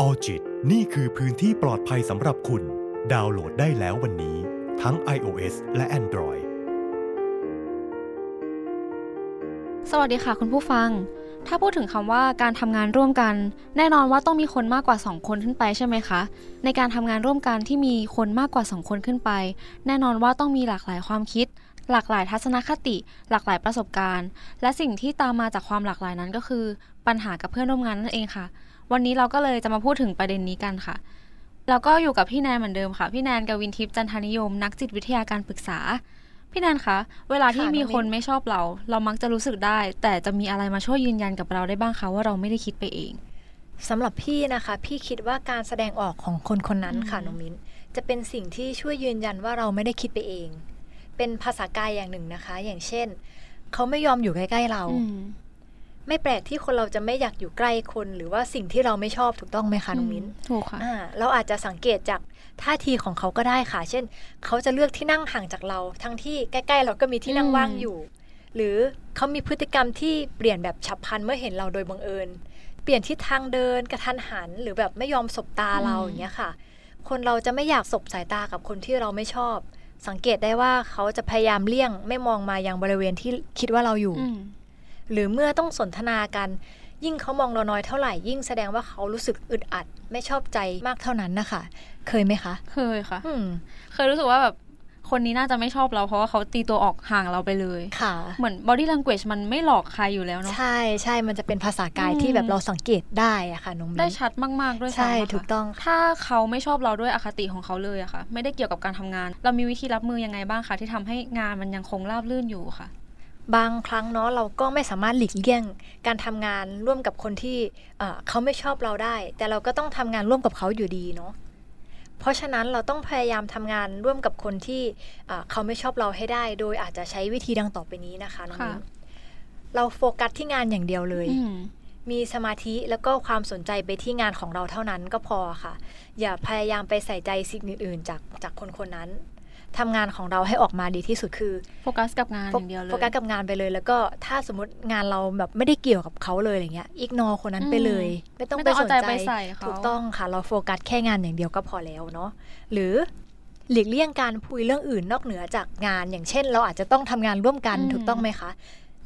ออจิตนี่คือพื้นที่ปลอดภัยสำหรับคุณ ดาวน์โหลดได้แล้ววันนี้ ทั้ง iOS และ Android สวัสดีค่ะคุณผู้ฟัง ถ้าพูดถึงคำว่าการทำงานร่วมกัน แน่นอนว่าต้องมีคนมากกว่า 2 คนขึ้นไปใช่ไหมคะ ในการทำงานร่วมกันที่มีคนมากกว่า 2 คนขึ้นไป แน่นอนว่าต้องมีหลากหลายความคิด หลากหลายทัศนคติ หลากหลายประสบการณ์ และสิ่งที่ตามมาจากความหลากหลายนั้นก็คือ ปัญหากับเพื่อนร่วมงานนั่นเองค่ะ วันนี้เราก็เลยจะมาพูดถึงประเด็นนี้กันค่ะแล้วก็อยู่กับพี่แนนเหมือนเดิมค่ะ พี่แนนกวินทิพย์จันทานิยม นักจิตวิทยาการปรึกษา พี่แนนคะเวลาที่ค่ะมีน้องมิ้นคนไม่ชอบเรา เรามักจะรู้สึกได้ แต่จะมีอะไรมาช่วยยืนยันกับเราได้บ้างคะว่าเราไม่ได้คิดไปเองสำหรับพี่นะคะ พี่คิดว่าการแสดงออกของคนคนนั้นค่ะอืมน้องมิ้นจะเป็นสิ่งที่ช่วยยืนยันว่าเราไม่ได้คิดไปเอง เป็นภาษากายอย่างหนึ่งนะคะ อย่างเช่น เขาไม่ยอมอยู่ใกล้ๆเราอืม ไม่แปลกที่คนเราจะไม่อยากอยู่ใกล้คน หรือว่าสิ่งที่เราไม่ชอบถูกต้องไหมคะน้องมิ้นถูกค่ะอ่าเราอาจจะสังเกตจากท่าทีของเขาก็ได้ค่ะ เช่น เขาจะเลือกที่นั่งห่างจากเรา ทั้งที่ใกล้ ๆ เราก็มีที่นั่งอืมว่างอยู่ หรือเขามีพฤติกรรมที่เปลี่ยนแบบฉับพลันเมื่อเห็นเราโดยบังเอิญ เปลี่ยนทิศทางเดินกระทันหัน หรือแบบไม่ยอมสบตาเราอย่างเงี้ยค่ะ คนเราจะไม่อยากสบสายตากับคนที่เราไม่ชอบ สังเกตได้ว่าเขาจะพยายามเลี่ยงไม่มองมายังบริเวณที่คิดว่าเราอยู่อืม หรือเมื่อต้องสนทนากัน ยิ่งเขามองเราน้อยเท่าไหร่ยิ่งแสดงว่าเขารู้สึกอึดอัด ไม่ชอบใจมากเท่านั้นนะคะ เคยไหมคะ เคยค่ะอืมเคยรู้สึกว่าแบบคนนี้น่าจะไม่ชอบเราเพราะว่าเขาตีตัวออกห่างเราไปเลยค่ะ เหมือน body language มันไม่หลอกใครอยู่แล้วเนาะ ใช่ใช่ มันจะเป็นภาษากายอืมที่แบบเราสังเกตได้อะค่ะน้องมิ้นได้ชัดมาก ๆ ด้วยซ้ำใช่อะค่ะถูกต้องค่ะถ้าเขาไม่ชอบเราด้วยอคติของเขาเลยอะค่ะ ไม่ได้เกี่ยวกับการทำงาน เรามีวิธีรับมือยังไงบ้างคะที่ทำให้งานมันยังคงราบรื่นอยู่ค่ะ บางครั้งเนาะเราก็ไม่สามารถหลีกเลี่ยง การทำงานร่วมกับคนที่เอ่อเขาไม่ชอบเราได้ แต่เราก็ต้องทำงานร่วมกับเขาอยู่ดีเนาะเพราะฉะนั้นเราต้องพยายามทำงานร่วมกับคนที่เอ่อเขาไม่ชอบเราให้ได้ โดยอาจจะใช้วิธีดังต่อไปนี้นะคะน้องค่ะมิ้นเราโฟกัสที่งานอย่างเดียวเลยอืมมีสมาธิแล้วก็ความสนใจไปที่งานของเราเท่านั้นก็พอค่ะ อย่าพยายามไปใส่ใจสิ่งอื่น ๆ จากจากคนคนนั้น ทำงานของเราให้ออกมาดีที่สุดคือโฟกัสกับงานโฟอย่างเดียวเลยโฟกัสกับงานไปเลย แล้วก็ถ้าสมมติงานเราแบบไม่ได้เกี่ยวกับเขาเลยอย่างเงี้ย ignore คนนั้นไปเลย ไม่ต้องไม่ไปต้องสเอานใจใจไปใส่เขาถูกต้องค่ะ เราโฟกัสแค่งานอย่างเดียวก็พอแล้วเนาะหรือหลีกเลี่ยงการคุยเรื่องอื่นนอกเหนือจากงาน อย่างเช่น เราอาจจะต้องทำงานร่วมกันถูกต้องไหมคะ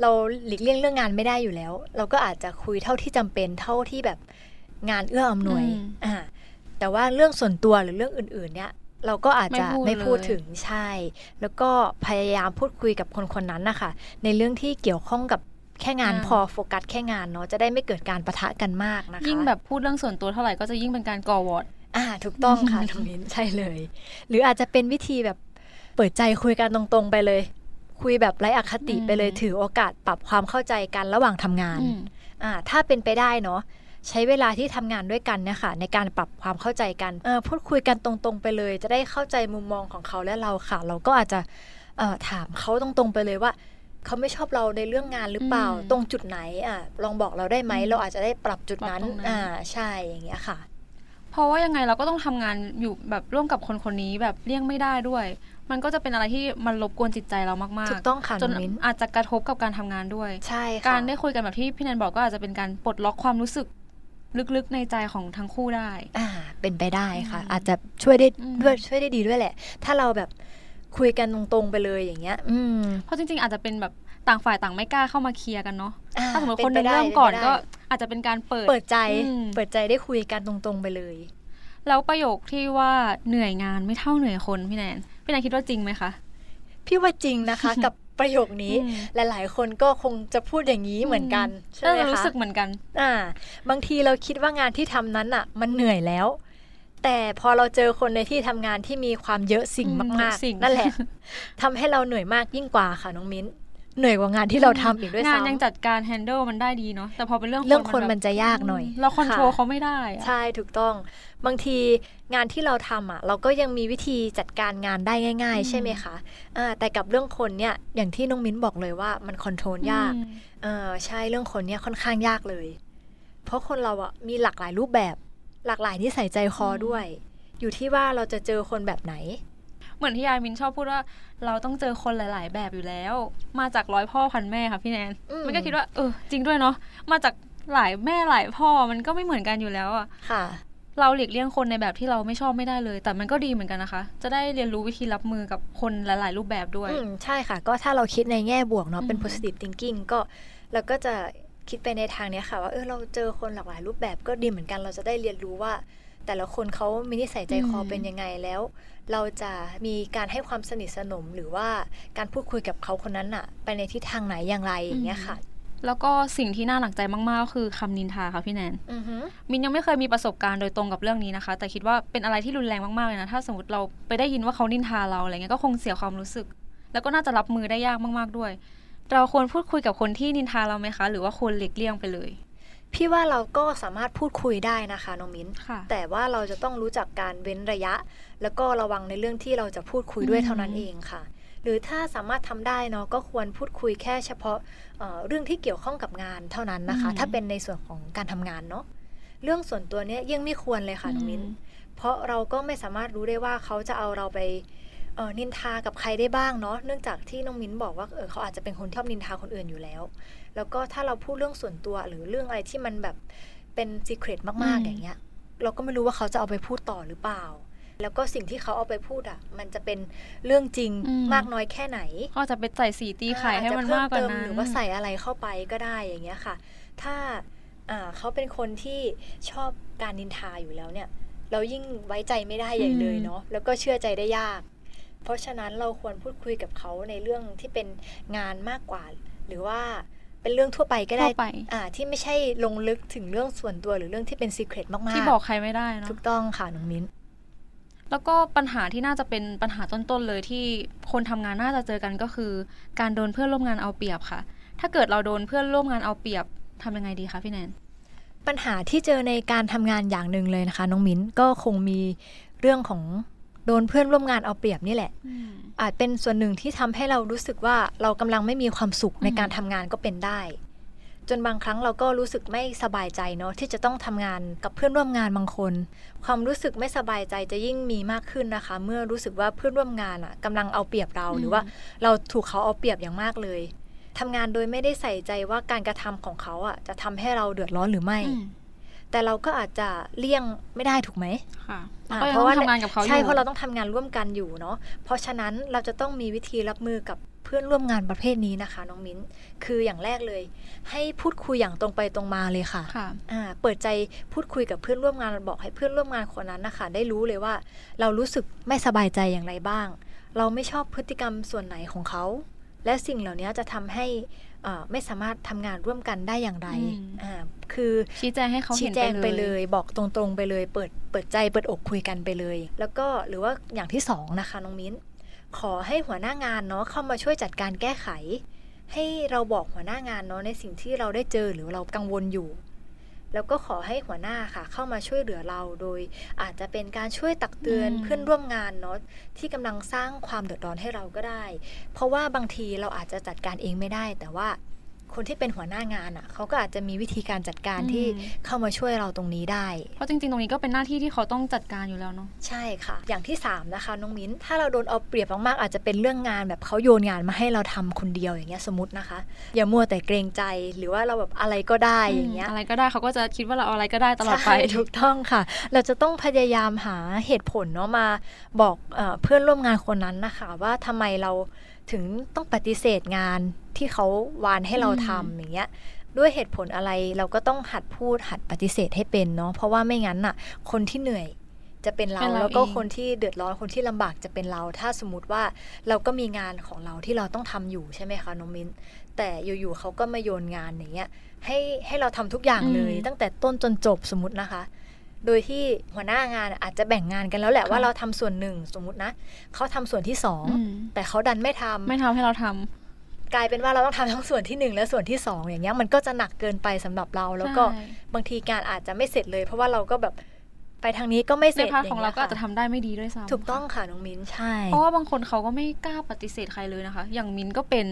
เราหลีกเลี่ยงเรื่องงานไม่ได้อยู่แล้ว เราก็อาจจะคุยเท่าที่จำเป็นเท่าที่แบบงานเอื้ออำนวยอืมอ่าแต่ว่าเรื่องส่วนตัวหรือเรื่องอื่น ๆ เนี่ย เราก็อาจจะไม่ไม่พูพูดดเลยถึงใช่ แล้วก็พยายามพูดคุยกับคนคนนั้นนะคะในเรื่องที่เกี่ยวข้องกับแค่งานพอโฟกัสแค่งานเนาะจะได้ไม่เกิดการประทะกันมากนะคะยิ่งแบบพูดเรื่องส่วนตัวเท่าไหร่ก็จะยิ่งเป็นการก่อวอร์ดอ่าถูกต้องค่ะน้องมิ้นใช่เลย หรืออาจจะเป็นวิธีแบบเปิดใจคุยกันตรงๆไปเลย คุยแบบไร้อคติอืมไปเลยถือโอกาสปรับความเข้าใจกันระหว่างทำงานอืมอ่าถ้าเป็นไปได้เนาะ ใช้เวลาที่ทำงานด้วยกันเนี่ยค่ะในการปรับความเข้าใจกันเออพูดคุยกันตรงๆไปเลย จะได้เข้าใจมุมมองของเขาและเราค่ะ เราก็อาจจะเอ่อถามเขาตรงๆไปเลยว่าเขาไม่ชอบเราในเรื่องงานหรือเปล่าอืมตรงจุดไหนอะลองบอกเราได้ไหมอืมเราอาจจะได้ปรับจุดนั้นปรับตรงนั้นอ่าใช่อย่างเงี้ยค่ะ เพราะว่ายังไงเราก็ต้องทำงานอยู่แบบร่วมกับคนคนนี้แบบเลี่ยงไม่ได้ด้วย มันก็จะเป็นอะไรที่มันรบกวนจิตใจเรามากๆถูกต้องค่ะจนน้องมิ้นอาจจะกระทบกับการทำงานด้วย ใช่ค่ะการได้คุยกันแบบที่พี่แนนบอกก็อาจจะเป็นการปลดล็อกความรู้สึก ลึกๆในใจของทั้งคู่ได้ อ่า เป็นไปได้ค่ะอืมอาจจะช่วยได้อืมด้วยช่วยได้ดีด้วยแหละ ถ้าเราแบบคุยกันตรงๆไปเลยอย่างเงี้ย อืมเพราะจริง ๆ อาจจะเป็นแบบต่างฝ่ายต่างไม่กล้าเข้ามาเคลียร์กันเนาะอ่ถ้าสมมติป็คนหนึงไปได้เริ่มก่อนป็ไปได้ก็อาจจะเป็นการเปิดเปิดใจอืมเปิดใจได้คุยกันตรงๆไปเลย แล้วประโยคที่ว่าเหนื่อยงานไม่เท่าเหนื่อยคนพี่แนนพี่แนนคิดว่าจริงไหมคะพี่ว่าจริงนะคะ กับ ประโยคนี้อืมหลาย ๆ คนก็คงจะพูดอย่างนี้เหมือนกันใช่ก็ไหมรู้คะสึกเหมือนกัน อ่า บางทีเราคิดว่างานที่ทำนั้นอะ มันเหนื่อยแล้ว แต่พอเราเจอคนในที่ทำงานที่มีความเยอะสิ่งอืมมากสิ่งๆนั่นแหละทำให้เราเหนื่อยมากยิ่งกว่าค่ะน้องมิ้นเหนื่อยกว่างานที่เราทำอีกด้วยงานซ้ำยังจัดการ handle มันได้ดีเนาะแต่พอเป็นเรื่องเรื่องคนแบบมันจะยากหน่อย เราคอนโทรลค่ะเขาไม่ได้อะใช่ถูกต้อง บางทีงานที่เราทำอะเราก็ยังมีวิธีจัดการงานได้ง่ายอืมๆใช่ไหมคะอ่าแต่กับเรื่องคนเนี่ยอย่างที่น้องมิ้นบอกเลยว่ามันคอนโทรลยากอืมเออใช่เรื่องคนเนี่ยค่อนข้างยากเลย เพราะคนเราอะมีหลากหลายรูปแบบ หลากหลายนิสัยใจคอด้วย อยู่ที่ว่าเราจะเจอคนแบบไหนเหมือนที่ยายมินชอบพูดว่า เราต้องเจอคนหลาย ๆ แบบอยู่แล้ว มาจากร้อยพ่อพันแม่ค่ะพี่แนนอืมมันก็คิดว่าเออจริงด้วยเนาะมาจากหลายแม่หลายพ่อมันก็ไม่เหมือนกันอยู่แล้วอะค่ะ เราหลีกเลี่ยงคนในแบบที่เราไม่ชอบไม่ได้เลย แต่มันก็ดีเหมือนกันนะคะ จะได้เรียนรู้วิธีรับมือกับคนหลาย ๆ รูปแบบด้วยอืมใช่ค่ะ ก็ถ้าเราคิดในแง่บวกเนาะเป็นอืม positive thinking ก็เราก็จะคิดไปในทางเนี้ยค่ะ ว่าเออเราเจอคนหลากหลายรูปแบบก็ดีเหมือนกัน เราจะได้เรียนรู้ว่า แต่ละคนเขามีนิสัยใจคอเป็นยังไงแล้ว เราจะมีการให้ความสนิทสนมหรือว่าการพูดคุยกับเขาคนนั้นอะไปในทิศทางไหนอย่างไรอย่างเงี้ยค่ะ แล้วก็สิ่งที่น่าหนักใจมาก ๆ ก็คือคำนินทาค่ะพี่แนนอือฮึมินยังไม่เคยมีประสบการณ์โดยตรงกับเรื่องนี้นะคะ แต่คิดว่าเป็นอะไรที่รุนแรงมาก ๆ เลยนะ ถ้าสมมติเราไปได้ยินว่าเขานินทาเราอะไรเงี้ยก็คงเสียความรู้สึก แล้วก็น่าจะรับมือได้ยากมาก ๆ ด้วย เราควรพูดคุยกับคนที่นินทาเราไหมคะ หรือว่าควรหลีกเลี่ยงไปเลยพี่ว่าเราก็สามารถพูดคุยได้นะคะน้องมิ้นค่ะแต่ว่าเราจะต้องรู้จักการเว้นระยะ แล้วก็ระวังในเรื่องที่เราจะพูดคุยด้วยอืมเท่านั้นเองค่ะ หรือถ้าสามารถทำได้เนาะก็ควรพูดคุยแค่เฉพาะเอ่อเรื่องที่เกี่ยวข้องกับงานเท่านั้นนะคะ ถ้าเป็นในส่วนของการทำงานเนาะเรื่องส่วนตัวเนี้ยยังไม่ควรเลยค่ะน้องมิ้น เพราะเราก็ไม่สามารถรู้ได้ว่าเขาจะเอาเราไปเอ่อนินทากับใครได้บ้างเนาะเนื่องจากที่น้องมิ้นบอกว่าเออเขาอาจจะเป็นคนชอบนินทาคนอื่นอยู่แล้ว แล้วก็ถ้าเราพูดเรื่องส่วนตัวหรือเรื่องอะไรที่มันแบบเป็นซีเครตมากอืมๆอย่างเงี้ย เราก็ไม่รู้ว่าเขาจะเอาไปพูดต่อหรือเปล่า แล้วก็สิ่งที่เขาเอาไปพูดอะ มันจะเป็นเรื่องจริงอืมมากน้อยแค่ไหนก็จะไปใส่สีตีไข่ให้มันอจจะมากกว่าเพิ่เตินั้นหรือว่าใส่อะไรเข้าไปก็ได้อย่างเงี้ยค่ะ ถ้าอ่าเขาเป็นคนที่ชอบการนินทาอยู่แล้วเนี่ย เรายิ่งไว้ใจไม่ได้ใหญ่เลยเนาะแล้วก็เชื่อใจได้ยาก เพราะฉะนั้นเราควรพูดคุยกับเขาในเรื่องที่เป็นงานมากกว่า หรือว่าเป็นเรื่องทั่วไปก็ได้ทั่วไปอ่าที่ไม่ใช่ลงลึกถึงเรื่องส่วนตัวหรือเรื่องที่เป็นซีเครตมากๆ ที่บอกใครไม่ได้เนาะถูกต้องค่ะน้องมิ้น แล้วก็ปัญหาที่น่าจะเป็นปัญหาต้นๆเลยที่คนทำงานน่าจะเจอกันก็คือ การโดนเพื่อนร่วมงานเอาเปรียบค่ะ ถ้าเกิดเราโดนเพื่อนร่วมงานเอาเปรียบทำยังไงดีคะพี่แนนปัญหาที่เจอในการทำงานอย่างหนึ่งเลยนะคะ น้องมิ้นก็คงมีเรื่องของโดนเพื่อนร่วมงานเอาเปรียบนี่แหละ อาจเป็นส่วนหนึ่งที่ทำให้เรารู้สึกว่าเรากำลังไม่มีความสุขในการทำงานก็เป็นได้ จนบางครั้งเราก็รู้สึกไม่สบายใจเนาะที่จะต้องทำงานกับเพื่อนร่วมงานบางคน ความรู้สึกไม่สบายใจจะยิ่งมีมากขึ้นนะคะ เมื่อรู้สึกว่าเพื่อนร่วมงานอะกำลังเอาเปรียบเราอืมหรือว่าเราถูกเขาเอาเปรียบอย่างมากเลยทำงานโดยไม่ได้ใส่ใจว่าการกระทำของเขาอะจะทำให้เราเดือดร้อนหรือไม่อืมแต่เราก็อาจจะเลี่ยงไม่ได้ถูกไหมค่ะอ่าก็ยังต้องทำงานกับเขาอยู่ใช่เพราะเราต้องทำงานร่วมกันอยู่เนาะเพราะฉะนั้นเราจะต้องมีวิธีรับมือกับ เพื่อนร่วมงานประเภทนี้นะคะ น้องมิ้น คืออย่างแรกเลย ให้พูดคุยอย่างตรงไปตรงมาเลยค่ะค่ะอ่าเปิดใจพูดคุยกับเพื่อนร่วมงานบอกให้เพื่อนร่วมงานคนนั้นนะคะ ได้รู้เลยว่า เรารู้สึกไม่สบายใจอย่างไรบ้าง เราไม่ชอบพฤติกรรมส่วนไหนของเขา และสิ่งเหล่านี้จะทำให้อ่าไม่สามารถทำงานร่วมกันได้อย่างไรอืมอ่าคือชี้แจงให้เขาชี้เห็นแจงไปไปเลเลยยบอกตรงๆไปเลย เปิดเปิดใจเปิดอกคุยกันไปเลย แล้วก็หรือว่าอย่างที่สองนะคะน้องมิ้น ขอให้หัวหน้างานเนาะเข้ามาช่วยจัดการแก้ไข ให้เราบอกหัวหน้างานเนาะในสิ่งที่เราได้เจอหรือเรากังวลอยู่ แล้วก็ขอให้หัวหน้าค่ะ เข้ามาช่วยเหลือเราโดย อาจจะเป็นการช่วยตักเตือนอืมเพื่อนร่วมงานเนาะที่กำลังสร้างความเดือดร้อนให้เราก็ได้ เพราะว่าบางทีเราอาจจะจัดการเองไม่ได้ แต่ว่า คนที่เป็นหัวหน้างานอะเขาก็อาจจะมีวิธีการจัดการที่อืมเข้ามาช่วยเราตรงนี้ได้ เพราะจริงๆ ตรงนี้ก็เป็นหน้าที่ที่เขาต้องจัดการอยู่แล้วเนาะใช่ค่ะ อย่างที่ 3 นะคะน้องมิ้น ถ้าเราโดนเอาเปรียบมากๆอาจจะเป็นเรื่องงานแบบเขาโยนงานมาให้เราทำคนเดียวอย่างเงี้ยสมมตินะคะ อย่ามัวแต่เกรงใจหรือว่าเราแบบอะไรก็ได้อย่างเงี้ยอะไรก็ได้เขาก็จะคิดว่าเราเอาอะไรก็ได้ตลอดไปใช่ถูกต้องค่ะ เราจะต้องพยายามหาเหตุผลเนาะมาบอกเออเพื่อนร่วมงานคนนั้นนะคะ ว่าทำไมเรา ถึงต้องปฏิเสธงานที่เขาวานให้เราทำอย่างเงี้ยด้วยเหตุผลอะไรเราก็ต้องหัดพูดหัดปฏิเสธให้เป็นเนาะเพราะว่าไม่งั้นน่ะ คนที่เหนื่อยจะเป็นเราเป็นเราแล้วก็เองคนที่เดือดร้อนคนที่ลำบากจะเป็นเรา ถ้าสมมติว่าเราก็มีงานของเราที่เราต้องทำอยู่ใช่ไหมคะน้องมิ้นแต่อยู่ๆเขาก็มาโยนงานอย่างเงี้ยให้ให้เราทำทุกอย่างเลย ตั้งแต่ต้นจนจบสมมตินะคะ โดยที่หัวหน้างานอาจจะแบ่งงานกันแล้วแหละค่ะว่าเราทำส่วนหนึ่งสมมุตินะเขาทำส่วนที่สองอืมแต่เขาดันไม่ทำไม่ทำให้เราทำกลายเป็นว่าเราต้องทำทั้งส่วนที่หนึ่งและส่วนที่สองอย่างเงี้ยมันก็จะหนักเกินไปสำหรับเรา แล้วก็ใช่บางทีการอาจจะไม่เสร็จเลย เพราะว่าเราก็แบบไปทางนี้ก็ไม่เสในร็จพาร์ทของเราก็อาจย่จะยทำได้ไม่ดีด้วยซ้ำถูกต้องค่ะน้องมิ้นใช่ เพราะว่าบางคนเขาก็ไม่กล้าปฏิเสธใครเลยนะคะ อย่างมินก็เป็น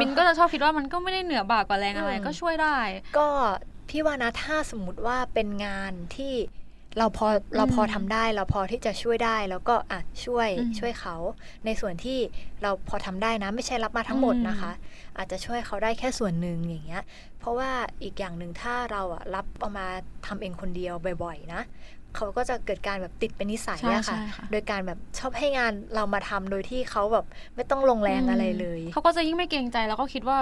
มินก็จะชอบคิดว่ามันก็ไม่ได้เหนือบากกว่าแรงอะไรอืมก็ช่วยได้ ก็ พี่ว่านะถ้าสมมติว่าเป็นงานที่เราพอเราพออืมทำได้เราพอที่จะช่วยได้แล้วก็อะช่วยอืมช่วยเขา ในส่วนที่เราพอทำได้นะ ไม่ใช่รับมาทั้งหมดอืมนะคะ อาจจะช่วยเขาได้แค่ส่วนหนึ่งอย่างเงี้ย เพราะว่าอีกอย่างหนึ่งถ้าเราอะรับเอามาทำเองคนเดียวบ่อย ๆ นะเขาก็จะเกิดการแบบติดเป็นนิสัยใช่อะค่ะใช่ค่ะ โดยการแบบชอบให้งานเรามาทำโดยที่เขาแบบไม่ต้องลงแรงอะไรเลย เขาก็จะยิ่งไม่เกรงใจแล้วก็คิดว่า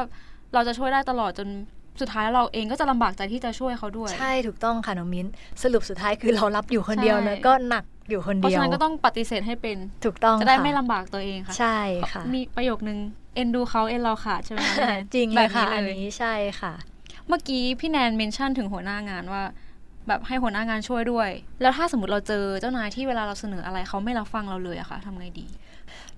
เราจะช่วยได้ตลอดจน สุดท้ายแล้วเราเองก็จะลำบากใจที่จะช่วยเขาด้วย ใช่ถูกต้องค่ะน้องมิ้น สรุปสุดท้ายคือเรารับอยู่คนเดียวใช่แล้วก็หนักอยู่คนเพราะเดียวฉะนั้นก็ต้องปฏิเสธให้เป็นถูกต้องจะได้ค่ไม่ลำบากตัวเองค่ะ ใช่ค่ะ มีประโยคนึงเอ็นดูเขาเอ็นเราขาดใช่ไหมคะพี่แนนจริงเลแบยบค่ะนี้อันเลยนี้ใช่ค่ะ เมื่อกี้พี่แนนเมนชั่นถึงหัวหน้างานว่า แบบให้หัวหน้างานช่วยด้วย แล้วถ้าสมมติเราเจอเจ้านายที่เวลาเราเสนออะไรเขาไม่รับฟังเราเลยอะค่ะทำไงดี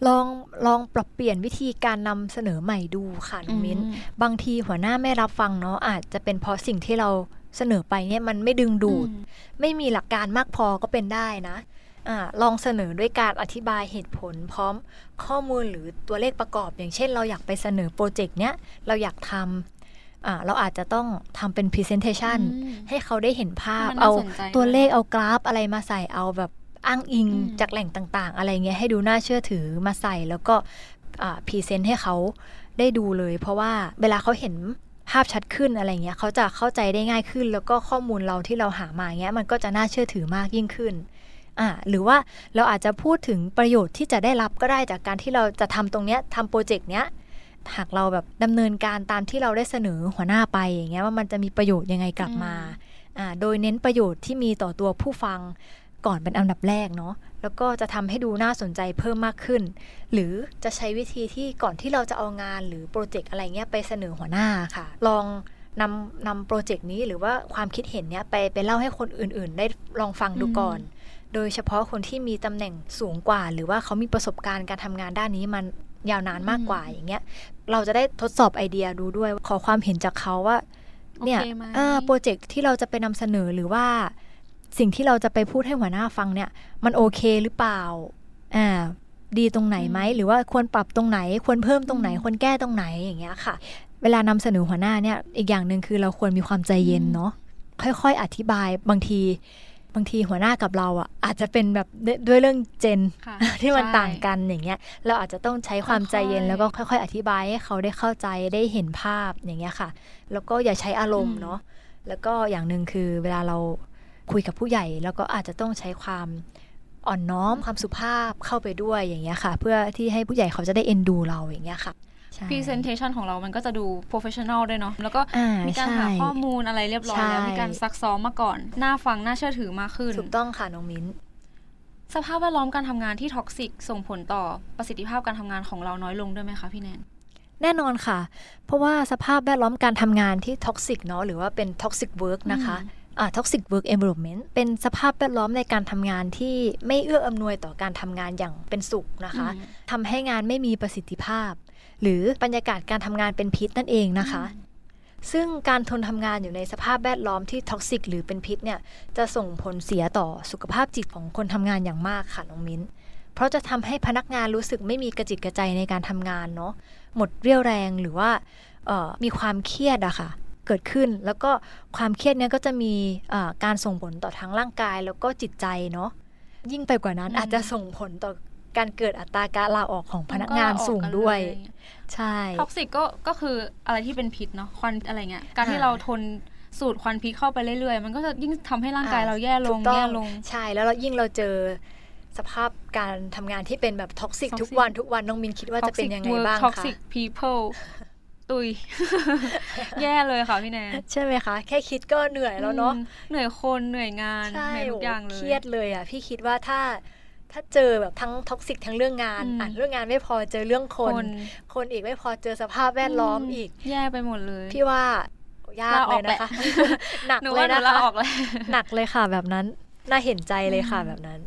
ลองลองปรับเปลี่ยนวิธีการนำเสนอใหม่ดูค่ะน้องมิ้นอืมบางทีหัวหน้าไม่รับฟังเนาะอาจจะเป็นเพราะสิ่งที่เราเสนอไปเนี่ยมันไม่ดึงดูดอืมไม่มีหลักการมากพอก็เป็นได้นะอ่าลองเสนอด้วยการอธิบายเหตุผล พร้อมข้อมูลหรือตัวเลขประกอบ อย่างเช่น เราอยากไปเสนอโปรเจกต์เนี้ยเราอยากทำอ่าเราอาจจะต้องทำเป็น Presentation อืมให้เขาได้เห็นภาพให้มันน่าเอาสนใจตัวด้วยเลขเอากราฟอะไรมาใส่เอาแบบ อ้างอิงอืมจากแหล่งต่างๆ อะไรเงี้ยให้ดูน่าเชื่อถือมาใส่แล้วก็ present ให้เขาได้ดูเลย เพราะว่าเวลาเขาเห็นภาพชัดขึ้นอะไรเงี้ยเขาจะเข้าใจได้ง่ายขึ้น แล้วก็ข้อมูลเราที่เราหามาเงี้ยมันก็จะน่าเชื่อถือมากยิ่งขึ้นอ่าหรือว่าเราอาจจะพูดถึงประโยชน์ที่จะได้รับก็ได้จากการที่เราจะทำตรงเนี้ยทำ project เนี้ยหากเราแบบดำเนินการตามที่เราได้เสนอหัวหน้าไปอย่างเงี้ยว่ามันจะมีประโยชน์ยังไงกลับมาอ่าโดยเน้นประโยชน์ที่มีต่อตัวผู้ฟัง ก่อนเป็นอันดับแรกเนาะแล้วก็จะทำให้ดูน่าสนใจเพิ่มมากขึ้น หรือจะใช้วิธีที่ก่อนที่เราจะเอางานหรือโปรเจกต์อะไรเงี้ยไปเสนอหัวหน้าค่ะ ลองนำนำโปรเจกต์นี้หรือว่าความคิดเห็นเนี้ยไปไปเล่าให้คนอื่น ๆ ได้ลองฟังดูก่อน โดยเฉพาะคนที่มีตำแหน่งสูงกว่า หรือว่าเขามีประสบการณ์การทำงานด้านนี้มันยาวนานมากกว่าอย่างเงี้ย เราจะได้ทดสอบไอเดียดูด้วยขอความเห็นจากเขาว่า เนี่ยโอเคไหมเออโปรเจกต์ที่เราจะไปนำเสนอหรือว่า สิ่งที่เราจะไปพูดให้หัวหน้าฟังเนี่ย มันโอเคหรือเปล่าอ่าดีตรงไหนไหมอืมหรือว่าควรปรับตรงไหน ควรเพิ่มตรงไหนอืมควรแก้ตรงไหนอย่างเงี้ยค่ะ เวลานำเสนอหัวหน้าเนี่ยอีกอย่างหนึ่งคือเราควรมีความใจเย็นอืมเนาะค่อยๆ อธิบายบางที บางทีหัวหน้ากับเราอะ อาจจะเป็นแบบด้วยด้วยเรื่องเจนค่ะที่มันใช่ต่างกันอย่างเงี้ย เราอาจจะต้องใช้ความใจเย็นค่อยๆแล้วก็ค่อย ๆ อธิบายให้เขาได้เข้าใจได้เห็นภาพอย่างเงี้ยค่ะ แล้วก็อย่าใช้อารมณ์อืมเนาะแล้วก็อย่างหนึ่งคือเวลาเรา คุยกับผู้ใหญ่ แล้วก็อาจจะต้องใช้ความอ่อนน้อมความสุภาพเข้าไปด้วยอย่างเงี้ยค่ะ เพื่อที่ให้ผู้ใหญ่เขาจะได้เอ็นดูเราอย่างเงี้ยค่ะใช่ presentation ของเรามันก็จะดู professional ด้วยเนาะ แล้วก็อ่ามีการหาใช่ข้อมูลอะไรเรียบร้อยแล้วใช่มีการซักซ้อมมาก่อน น่าฟัง น่าเชื่อถือมากขึ้น ถูกต้องค่ะ น้องมิ้น สภาพแวดล้อมการทำงานที่ท็อกซิกส่งผลต่อประสิทธิภาพการทำงานของเราน้อยลงด้วยไหมคะพี่แนน แน่นอนค่ะ เพราะว่าสภาพแวดล้อมการทำงานที่ toxic เนาะ หรือว่าเป็น toxic work นะคะ อืมอ่า toxic work environment เป็นสภาพแวดล้อมในการทำงานที่ไม่เอื้ออำนวยต่อการทำงานอย่างเป็นสุขนะคะอืมทำให้งานไม่มีประสิทธิภาพ หรือบรรยากาศการทำงานเป็นพิษนั่นเองนะคะ ซึ่งการทนทำงานอยู่ในสภาพแวดล้อมที่ toxic หรือเป็นพิษเนี่ยจะส่งผลเสียต่อสุขภาพจิตของคนทำงานอย่างมากค่ะน้องมิ้นเพราะจะทำให้พนักงานรู้สึกไม่มีกระจิตกระใจในการทำงานเนาะหมดเรี่ยวแรงหรือว่าเอ่อมีความเครียดอะค่ะ เกิดขึ้น แล้วก็ความเครียดเนี้ยก็จะมีเอ่อการส่งผลต่อทั้งร่างกายแล้วก็จิตใจเนาะยิ่งไปกว่านั้นอืมอาจจะส่งผลต่อการเกิดอัตราการลาออกของพนักงานสูงด้วย ใช่ท็อก toxic ก็ก็คืออะไรที่เป็นพิษเนาะควันอะไรเงี้ยการที่อ่าเราทนสูดควันพิษเข้าไปเรื่อยๆ มันก็จะยิ่งทำให้ร่างกายอ่าเราแย่ลง ถูกต้องแย่ลง ใช่แล้วเรายิ่งเราเจอสภาพการทำงานที่เป็นแบบท็อกซิก Toxic ทุกวันทุกวัน้องมิ้นคิดว่าจะเป็นยังไงบ้างท็อกคะซิก people ตุย แย่เลยค่ะพี่แนนใช่ไหมคะ แค่คิดก็เหนื่อยแล้วเนาะอืมเหนื่อยคนเหนื่อยงานใช่เหนื่อยทุกอย่างเลยเครียดเลยอะพี่คิดว่าถ้าถ้าเจอแบบทั้ง toxic ทั้งเรื่องงานอืมอะเรื่องงานไม่พอเจอเรื่องคน คนอีกไม่พอเจอสภาพแวดล้อมอีก แย่ไปหมดเลย พี่ว่ายากลาอเลอกยนะคะแหละหนักหนูเลว่ายหนูนะลาคะออกแล้วหนักเลยค่ะแบบนั้นน่าเห็นใจเลยค่ะอืมแบบนั้น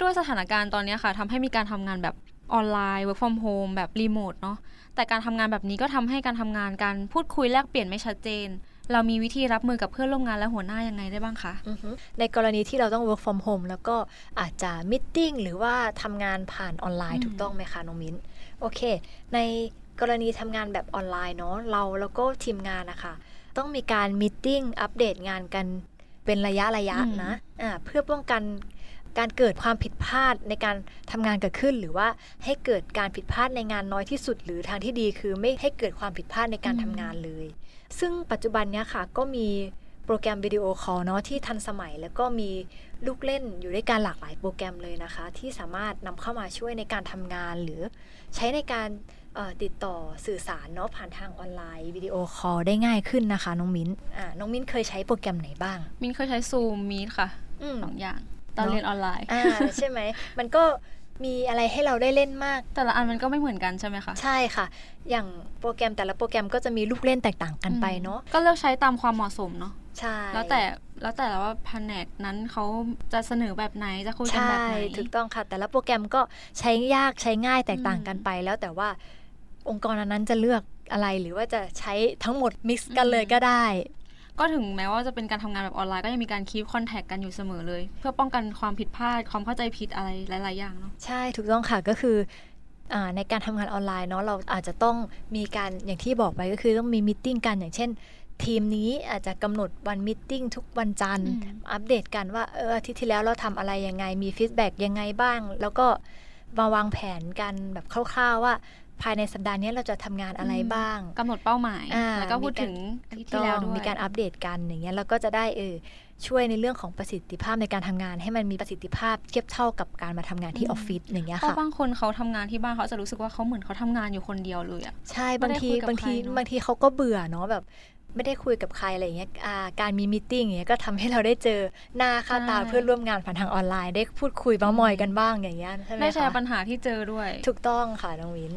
ด้วยสถานการณ์ตอนเนี้ยค่ะทำให้มีการทำงานแบบ ออนไลน์ work from home แบบรีโมทเนาะแต่การทำงานแบบนี้ก็ทำให้การทำงานการพูดคุยแลกเปลี่ยนไม่ชัดเจน เรามีวิธีรับมือกับเพื่อนร่วมงานและหัวหน้ายังไงได้บ้างคะอือฮึในกรณีที่เราต้อง work from home แล้วก็อาจจะมิ g หรือว่าทำงานผ่านออนไลน์อืมถูกต้องไหมคะน้องมิ้นโอเค ในกรณีทำงานแบบออนไลน์เนาะเราแล้วก็ทีมงานนะคะต้องมีการมิ g อัปเดตงานกันเป็นระยะระยะอืมนะอ่าเพื่อป้องกัน การเกิดความผิดพลาดในการทำงานเกิดขึ้น หรือว่าให้เกิดการผิดพลาดในงานน้อยที่สุด หรือทางที่ดีคือไม่ให้เกิดความผิดพลาดในการทำงานเลย ซึ่งปัจจุบันเนี้ยค่ะก็มีโปรแกรมวิดีโอคอลเนาะที่ทันสมัยแล้วก็มีลูกเล่นอยู่ด้วยการหลากหลายโปรแกรมเลยนะคะ ที่สามารถนำเข้ามาช่วยในการทำงานหรือใช้ในการเอ่อติดต่อสื่อสารเนาะผ่านทางออนไลน์วิดีโอคอลได้ง่ายขึ้นนะคะ น้องมิ้นอ่าน้องมิ้นเคยใช้โปรแกรมไหนบ้าง มินเคยใช้ซูมมีค่ะอืมสองอย่าง ตอนเนอะเรียนออนไลน์อ่าใช่ไหมมันก็มีอะไรให้เราได้เล่นมาก แต่ละอันมันก็ไม่เหมือนกันใช่ไหมคะ ใช่ค่ะ อย่างโปรแกรมแต่ละโปรแกรมก็จะมีลูกเล่นแตกต่างกันไปเนาะ ก็เลือกใช้ตามความเหมาะสมเนาะ ใช่ แล้วแต่แล้วแต่ละว่าแผนกนั้นเขาจะเสนอแบบไหนจะคุยกันใช่แบบไหน ถูกต้องค่ะ แต่ละโปรแกรมก็ใช้ยากใช้ง่ายแตกต่างกันไป แล้วแต่ว่าองค์กรนั้นๆจะเลือกอะไรหรือว่าจะใช้ทั้งหมด mix กันเลยก็ได้ ก็ถึงแม้ว่าจะเป็นการทำงานแบบออนไลน์ก็ยังมีการคี p คอนแทคกันอยู่เสมอเลย เพื่อป้องกันความผิดพลาดความเข้าใจผิดอะไรหลาย ๆ อย่างเนาะใช่ถูกต้องค่ะก็คืออ่าในการทำงานออนไลน์เนาะเราอาจจะต้องมีการอย่างที่บอกไปก็คือต้องมี meeting กันอย่างเช่น ทีมนี้อาจจะกำหนดวัน meeting ทุกวันจันทร์อืมอัปเดตกันว่าเอออาทิตย์ที่แล้วเราทำอะไรยังไงมี feedback ยังไงบ้าง แล้วก็มาวางแผนกันแบบคร่าวๆว่า ภายในสัปดาห์นี้เราจะทำงานอะไรบ้างกำหนดเป้าหมายอ่าแล้วก็พูดมีการถึงอาทิตย์ต้ที่อแล้วงด้วยมีการอัปเดตกันอย่างเงี้ยแล้วก็จะได้เออช่วยในเรื่องของประสิทธิภาพในการทำงาน ให้มันมีประสิทธิภาพเทียบเท่ากับการมาทำงานที่ออฟฟิศอย่างเงี้ยเพราะค่ะบางคนเขาทำงานที่บ้านเขาจะรู้สึกว่าเขาเหมือนเขาทำงานอยู่คนเดียวเลยอะใช่ไม่บางได้ทีคุยกับบางทีใครเนอะบางทีเขาก็เบื่อเนาะแบบไม่ได้คุยกับใครอะไรอย่างเงี้ยอ่าการมีมิ팅อย่างเงี้ยก็ทำให้เราได้เจอหน้าค่าตาเพื่อนร่วมงานผ่านทางออนไลน์ ได้พูดคุยเมามอยกันบ้างอย่างเงี้ยใช่ไหมได้แชร์คะปัญหาที่เจอด้วย ถูกต้องค่ะน้องวิน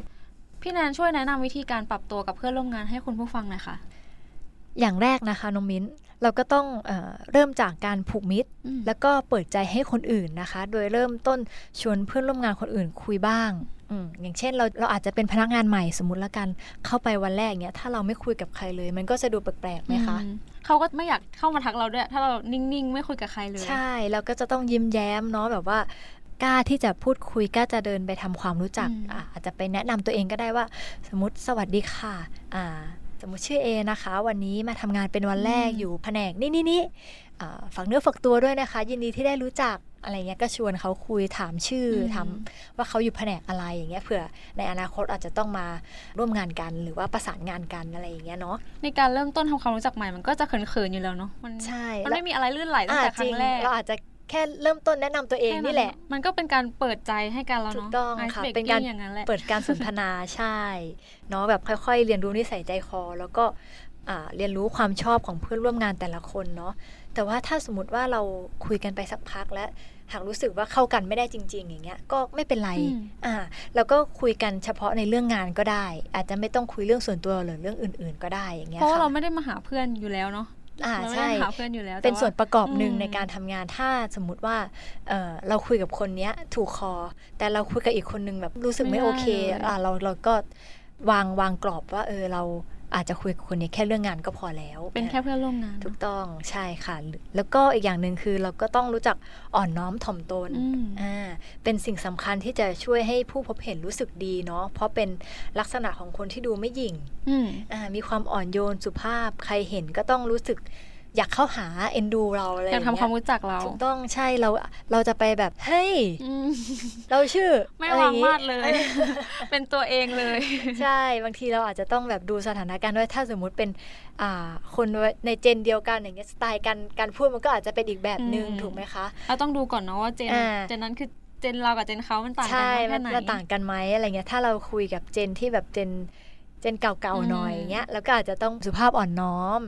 พี่แนนช่วยแนะนำวิธีการปรับตัวกับเพื่อนร่วมงานให้คุณผู้ฟังหน่อยค่ะ อย่างแรกนะคะน้องมิ้นเราก็ต้องเออเริ่มจากการผูกมิตรอืมแล้วก็เปิดใจให้คนอื่นนะคะ โดยเริ่มต้นชวนเพื่อนร่วมงานคนอื่นคุยบ้างอืมอย่างเช่นเราเราอาจจะเป็นพนักงานใหม่สมมติละกันเข้าไปวันแรกเนี้ยถ้าเราไม่คุยกับใครเลย มันก็จะดูแปลกๆไหมคะอืมเขาก็ไม่อยากเข้ามาทักเราด้วย ถ้าเรานิ่งๆ ไม่คุยกับใครเลย ใช่เราก็จะต้องยิ้มแย้มเนาะแบบว่า กล้าที่จะพูดคุยกล้าจะเดินไปทำความรู้จักอืมอะอาจจะไปแนะนำตัวเองก็ได้ว่า สมมติสวัสดีค่ะอ่าสมมติชื่อเอนะคะ วันนี้มาทำงานเป็นวันแรกอยู่แผนกนี่นี่นี่อ่าฝากเนื้อฝากตัวด้วยนะคะ ยินดีที่ได้รู้จักอะไรเงี้ยก็ชวนเขาคุยถามชื่ออมถามว่าเขาอยู่แผนกอะไรอย่างเงี้ยเผื่อในอนาคตอาจจะต้องมาร่วมงานกันหรือว่าประสานงานกันอะไรอย่างเงี้ยเนาะในการเริ่มต้นทำความรู้จักใหม่มันก็จะเขินๆอยู่แล้วเนาะมันใช่มันแล้วไม่มีอะไรลื่นไหลตั้งอ่าแต่คจรั้ริงงแรกเราอาจจะ แค่เริ่มต้นแนะนำตัวเองนี่แหละ มันก็เป็นการเปิดใจให้กันแล้วถูเนาะกต้อง Ice ค่ะ breaking เป็นการอย่างนั้นแหละเปิดการสนทนาใช่เนาะแบบค่อยๆ เรียนรู้นิสัยใจคอ แล้วก็อ่าเรียนรู้ความชอบของเพื่อนร่วมงานแต่ละคนเนาะแต่ว่าถ้าสมมติว่าเราคุยกันไปสักพักแล้วหากรู้สึกว่าเข้ากันไม่ได้จริง ๆ อย่างเงี้ยก็ไม่เป็นไรอืมอ่าแล้วก็คุยกันเฉพาะในเรื่องงานก็ได้ อาจจะไม่ต้องคุยเรื่องส่วนตัวหรือเรื่องอื่น ๆ ก็ได้อย่างเงี้ยเพราะว่าค่ะเราไม่ได้มาหาเพื่อนอยู่แล้วเนาะ อ่าเราไม่ใช่ได้หาเพื่อนอยู่แล้ว เป็นแต่าส่วนประกอบหนึ่งอืมในการทำงานถ้าสมมุติว่าเออเราคุยกับคนเนี้ยถูกคอ แต่เราคุยกับอีกคนนึงแบบรู้สึกไม่โอเคอ่าเราเราก็วางวางกรอบว่าเออเรา อาจจะคุยกับคนนี้แค่เรื่องงานก็พอแล้ว เป็นแค่เพื่อนร่วมงาน ถูกต้องใช่ค่ะ แล้วก็อีกอย่างหนึ่งคือเราก็ต้องรู้จักอ่อนน้อมถ่อมตนอืมอ่าเป็นสิ่งสำคัญที่จะช่วยให้ผู้พบเห็นรู้สึกดีเนาะเพราะเป็นลักษณะของคนที่ดูไม่หยิ่งอืมอ่ามีความอ่อนโยนสุภาพ ใครเห็นก็ต้องรู้สึก อยากเข้าหาเอ็นดูเราอะไรออยากย่างทำเงี้ความยรู้จักเราถูกต้องใช่เราเราจะไปแบบเฮ้ยอืมเราชื่อ ไม่อะรวาองย่งี้มาดเลย เป็นตัวเองเลย ใช่บางทีเราอาจจะต้องแบบดูสถานการณ์ด้วยถ้าสมมุติเป็นอ่าคนในเจนเดียวกันอย่างเงี้ยสไตล์การการพูดมันก็อาจจะเป็นอีกแบบหนึ่งอืมถูกไหมคะเราต้องดูก่อนเนาะว่าเจนอ่าเจนนั้นคือเจนเรากับเจนเขามันต่างกันใช่แค่มันไหนมันต่างกันไหมอะไรเงี้ยถ้าเราคุยกับเจนที่แบบเจน เจนเก่าอืมๆหน่อยอย่างเงี้ยแล้วก็อาจจะต้องสุภาพอ่อนน้อม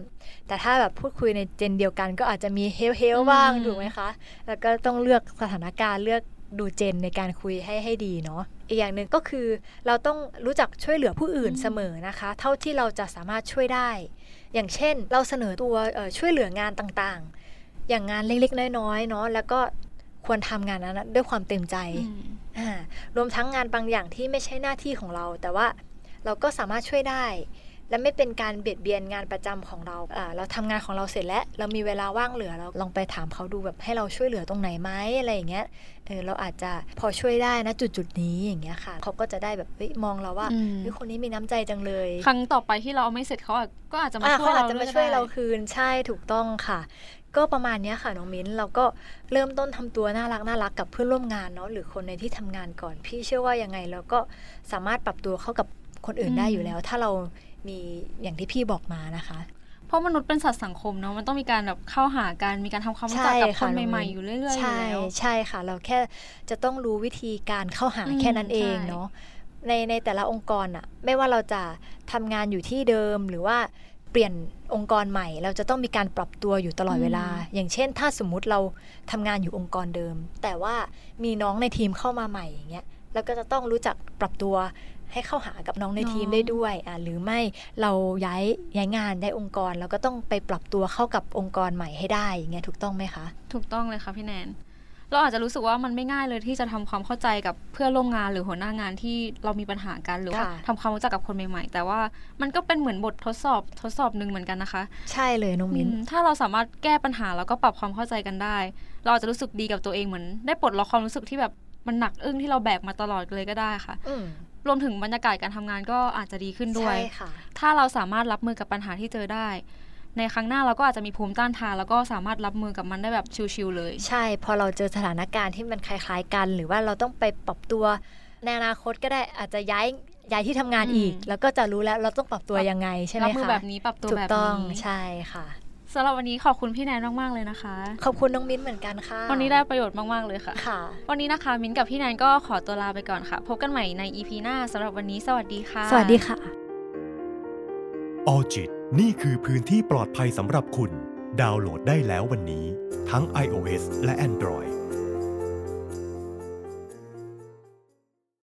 แต่ถ้าแบบพูดคุยในเจนเดียวกัน ก็อาจจะมีเฮลเฮลบ้างถูกไหมคะ แล้วก็ต้องเลือกสถานการณ์เลือกดูเจนในการคุยให้ให้ดีเนาะอีกอย่างหนึ่งก็คือเราต้องรู้จักช่วยเหลือผู้อื่นอืมเสมอนะคะ เท่าที่เราจะสามารถช่วยได้ อย่างเช่น เราเสนอตัวเอ่อช่วยเหลืองานต่างๆ อย่างงานเล็กๆน้อยๆเนาะแล้วก็ควรทำงานนั้นนะด้วยความเต็มใจอืมอ่ารวมทั้งงานบางอย่างที่ไม่ใช่หน้าที่ของเรา แต่ว่า เราก็สามารถช่วยได้ และไม่เป็นการเบียดเบียนงานประจำของเราอ่าเราทำงานของเราเสร็จแล้ว เรามีเวลาว่างเหลือเราลองไปถามเขาดูแบบให้เราช่วยเหลือตรงไหนไหมอะไรอย่างเงี้ยเออเราอาจจะพอช่วยได้นะจุดจุดๆนี้อย่างเงี้ยค่ะเขาก็จะได้แบบเฮ้ยมองเราว่าอืมเฮ้ยคนนี้มีน้ำใจจังเลย ครั้งต่อไปที่เราเอาไม่เสร็จเขาอาจก็อาจจะมาอะช่วยเขาอาเราจจะมาด้ช่วยก็ได้เราคืนใช่ถูกต้องค่ะก็ประมาณเนี้ยค่ะน้องมิ้นเราก็เริ่มต้นทำตัวน่ารักน่ารักกับเพื่อนร่วมงานเนาะหรือคนในที่ทำงานก่อน พี่เชื่อว่ายังไงเราก็สามารถปรับตัวเข้ากับ คนอื่นได้อยู่แล้ว ถ้าเรามีอย่างที่พี่บอกมานะคะ เพราะมนุษย์เป็นสัตว์สังคมเนาะมันต้องมีการแบบเข้าหากันมีการทำความรู้จักกับคนใหม่ๆอยู่เรื่อยๆอยู่ใช่แล้วใช่ค่ะ เราแค่จะต้องรู้วิธีการเข้าหาอืมแค่นั้นเองใช่เนาะในในแต่ละองค์กรอะไม่ว่าเราจะทำงานอยู่ที่เดิมหรือว่าเปลี่ยนองค์กรใหม่ เราจะต้องมีการปรับตัวอยู่ตลอดเวลา อย่างเช่น ถ้าสมมุติเราทำงานอยู่องค์กรเดิม แต่ว่ามีน้องในทีมเข้ามาใหม่อย่างเงี้ยเราก็จะต้องรู้จักปรับตัว ให้เข้าหากับน้องในทีมได้ด้วยอะหรือไม่เราย้ายย้ายงานได้องค์กรเราก็ต้องไปปรับตัวเข้ากับองค์กรใหม่ให้ได้อย่างเงี้ยถูกต้องไหมคะ ถูกต้องเลยค่ะพี่แนนเราอาจจะรู้สึกว่ามันไม่ง่ายเลยที่จะทำความเข้าใจกับเพื่อนร่วมงานหรือหัวหน้างานที่เรามีปัญหากันหรือว่าค่ะทำความรู้จักกับคนใหม่ๆ แต่ว่ามันก็เป็นเหมือนบททดสอบทดสอบหนึ่งเหมือนกันนะคะ ใช่เลยน้องมิ้นอืมถ้าเราสามารถแก้ปัญหาแล้วก็ปรับความเข้าใจกันได้ เราอาจจะรู้สึกดีกับตัวเองเหมือน ได้ปลดล็อกความรู้สึกที่แบบมันหนักอึ้งที่เราแบกมาตลอดเลยก็ได้ค่ะอืม รวมถึงบรรยากาศการทำงานก็อาจจะดีขึ้นด้วยใช่ค่ะถ้าเราสามารถรับมือกับปัญหาที่เจอได้ ในครั้งหน้าเราก็อาจจะมีภูมิต้านทานแล้วก็สามารถรับมือกับมันได้แบบชิวๆเลย ใช่ พอเราเจอสถานการณ์ที่มันคล้ายๆกัน หรือว่าเราต้องไปปรับตัวในอนาคตก็ได้อาจจะย้ายย้ายที่ทำงานอืมอีก แล้วก็จะรู้แล้วเราต้องปรับตัวยังไงใช่ไหมรับคะมือแบบนี้ปรับตัวถูแบกบต้องนี้ใช่ค่ะ สำหรับวันนี้ขอบคุณพี่แนนมาก ๆ เลยนะคะ ขอบคุณน้องมิ้นเหมือนกันค่ะ วันนี้ได้ประโยชน์มาก ๆ เลยค่ะ ค่ะ วันนี้นะคะมิ้นท์กับพี่แนนก็ขอตัวลาไปก่อนค่ะ พบกันใหม่ใน EP หน้าสำหรับวันนี้สวัสดีค่ะ สวัสดีค่ะออจิตนี่คือพื้นที่ปลอดภัยสำหรับคุณ ดาวน์โหลดได้แล้ววันนี้ ทั้ง iOS และ Android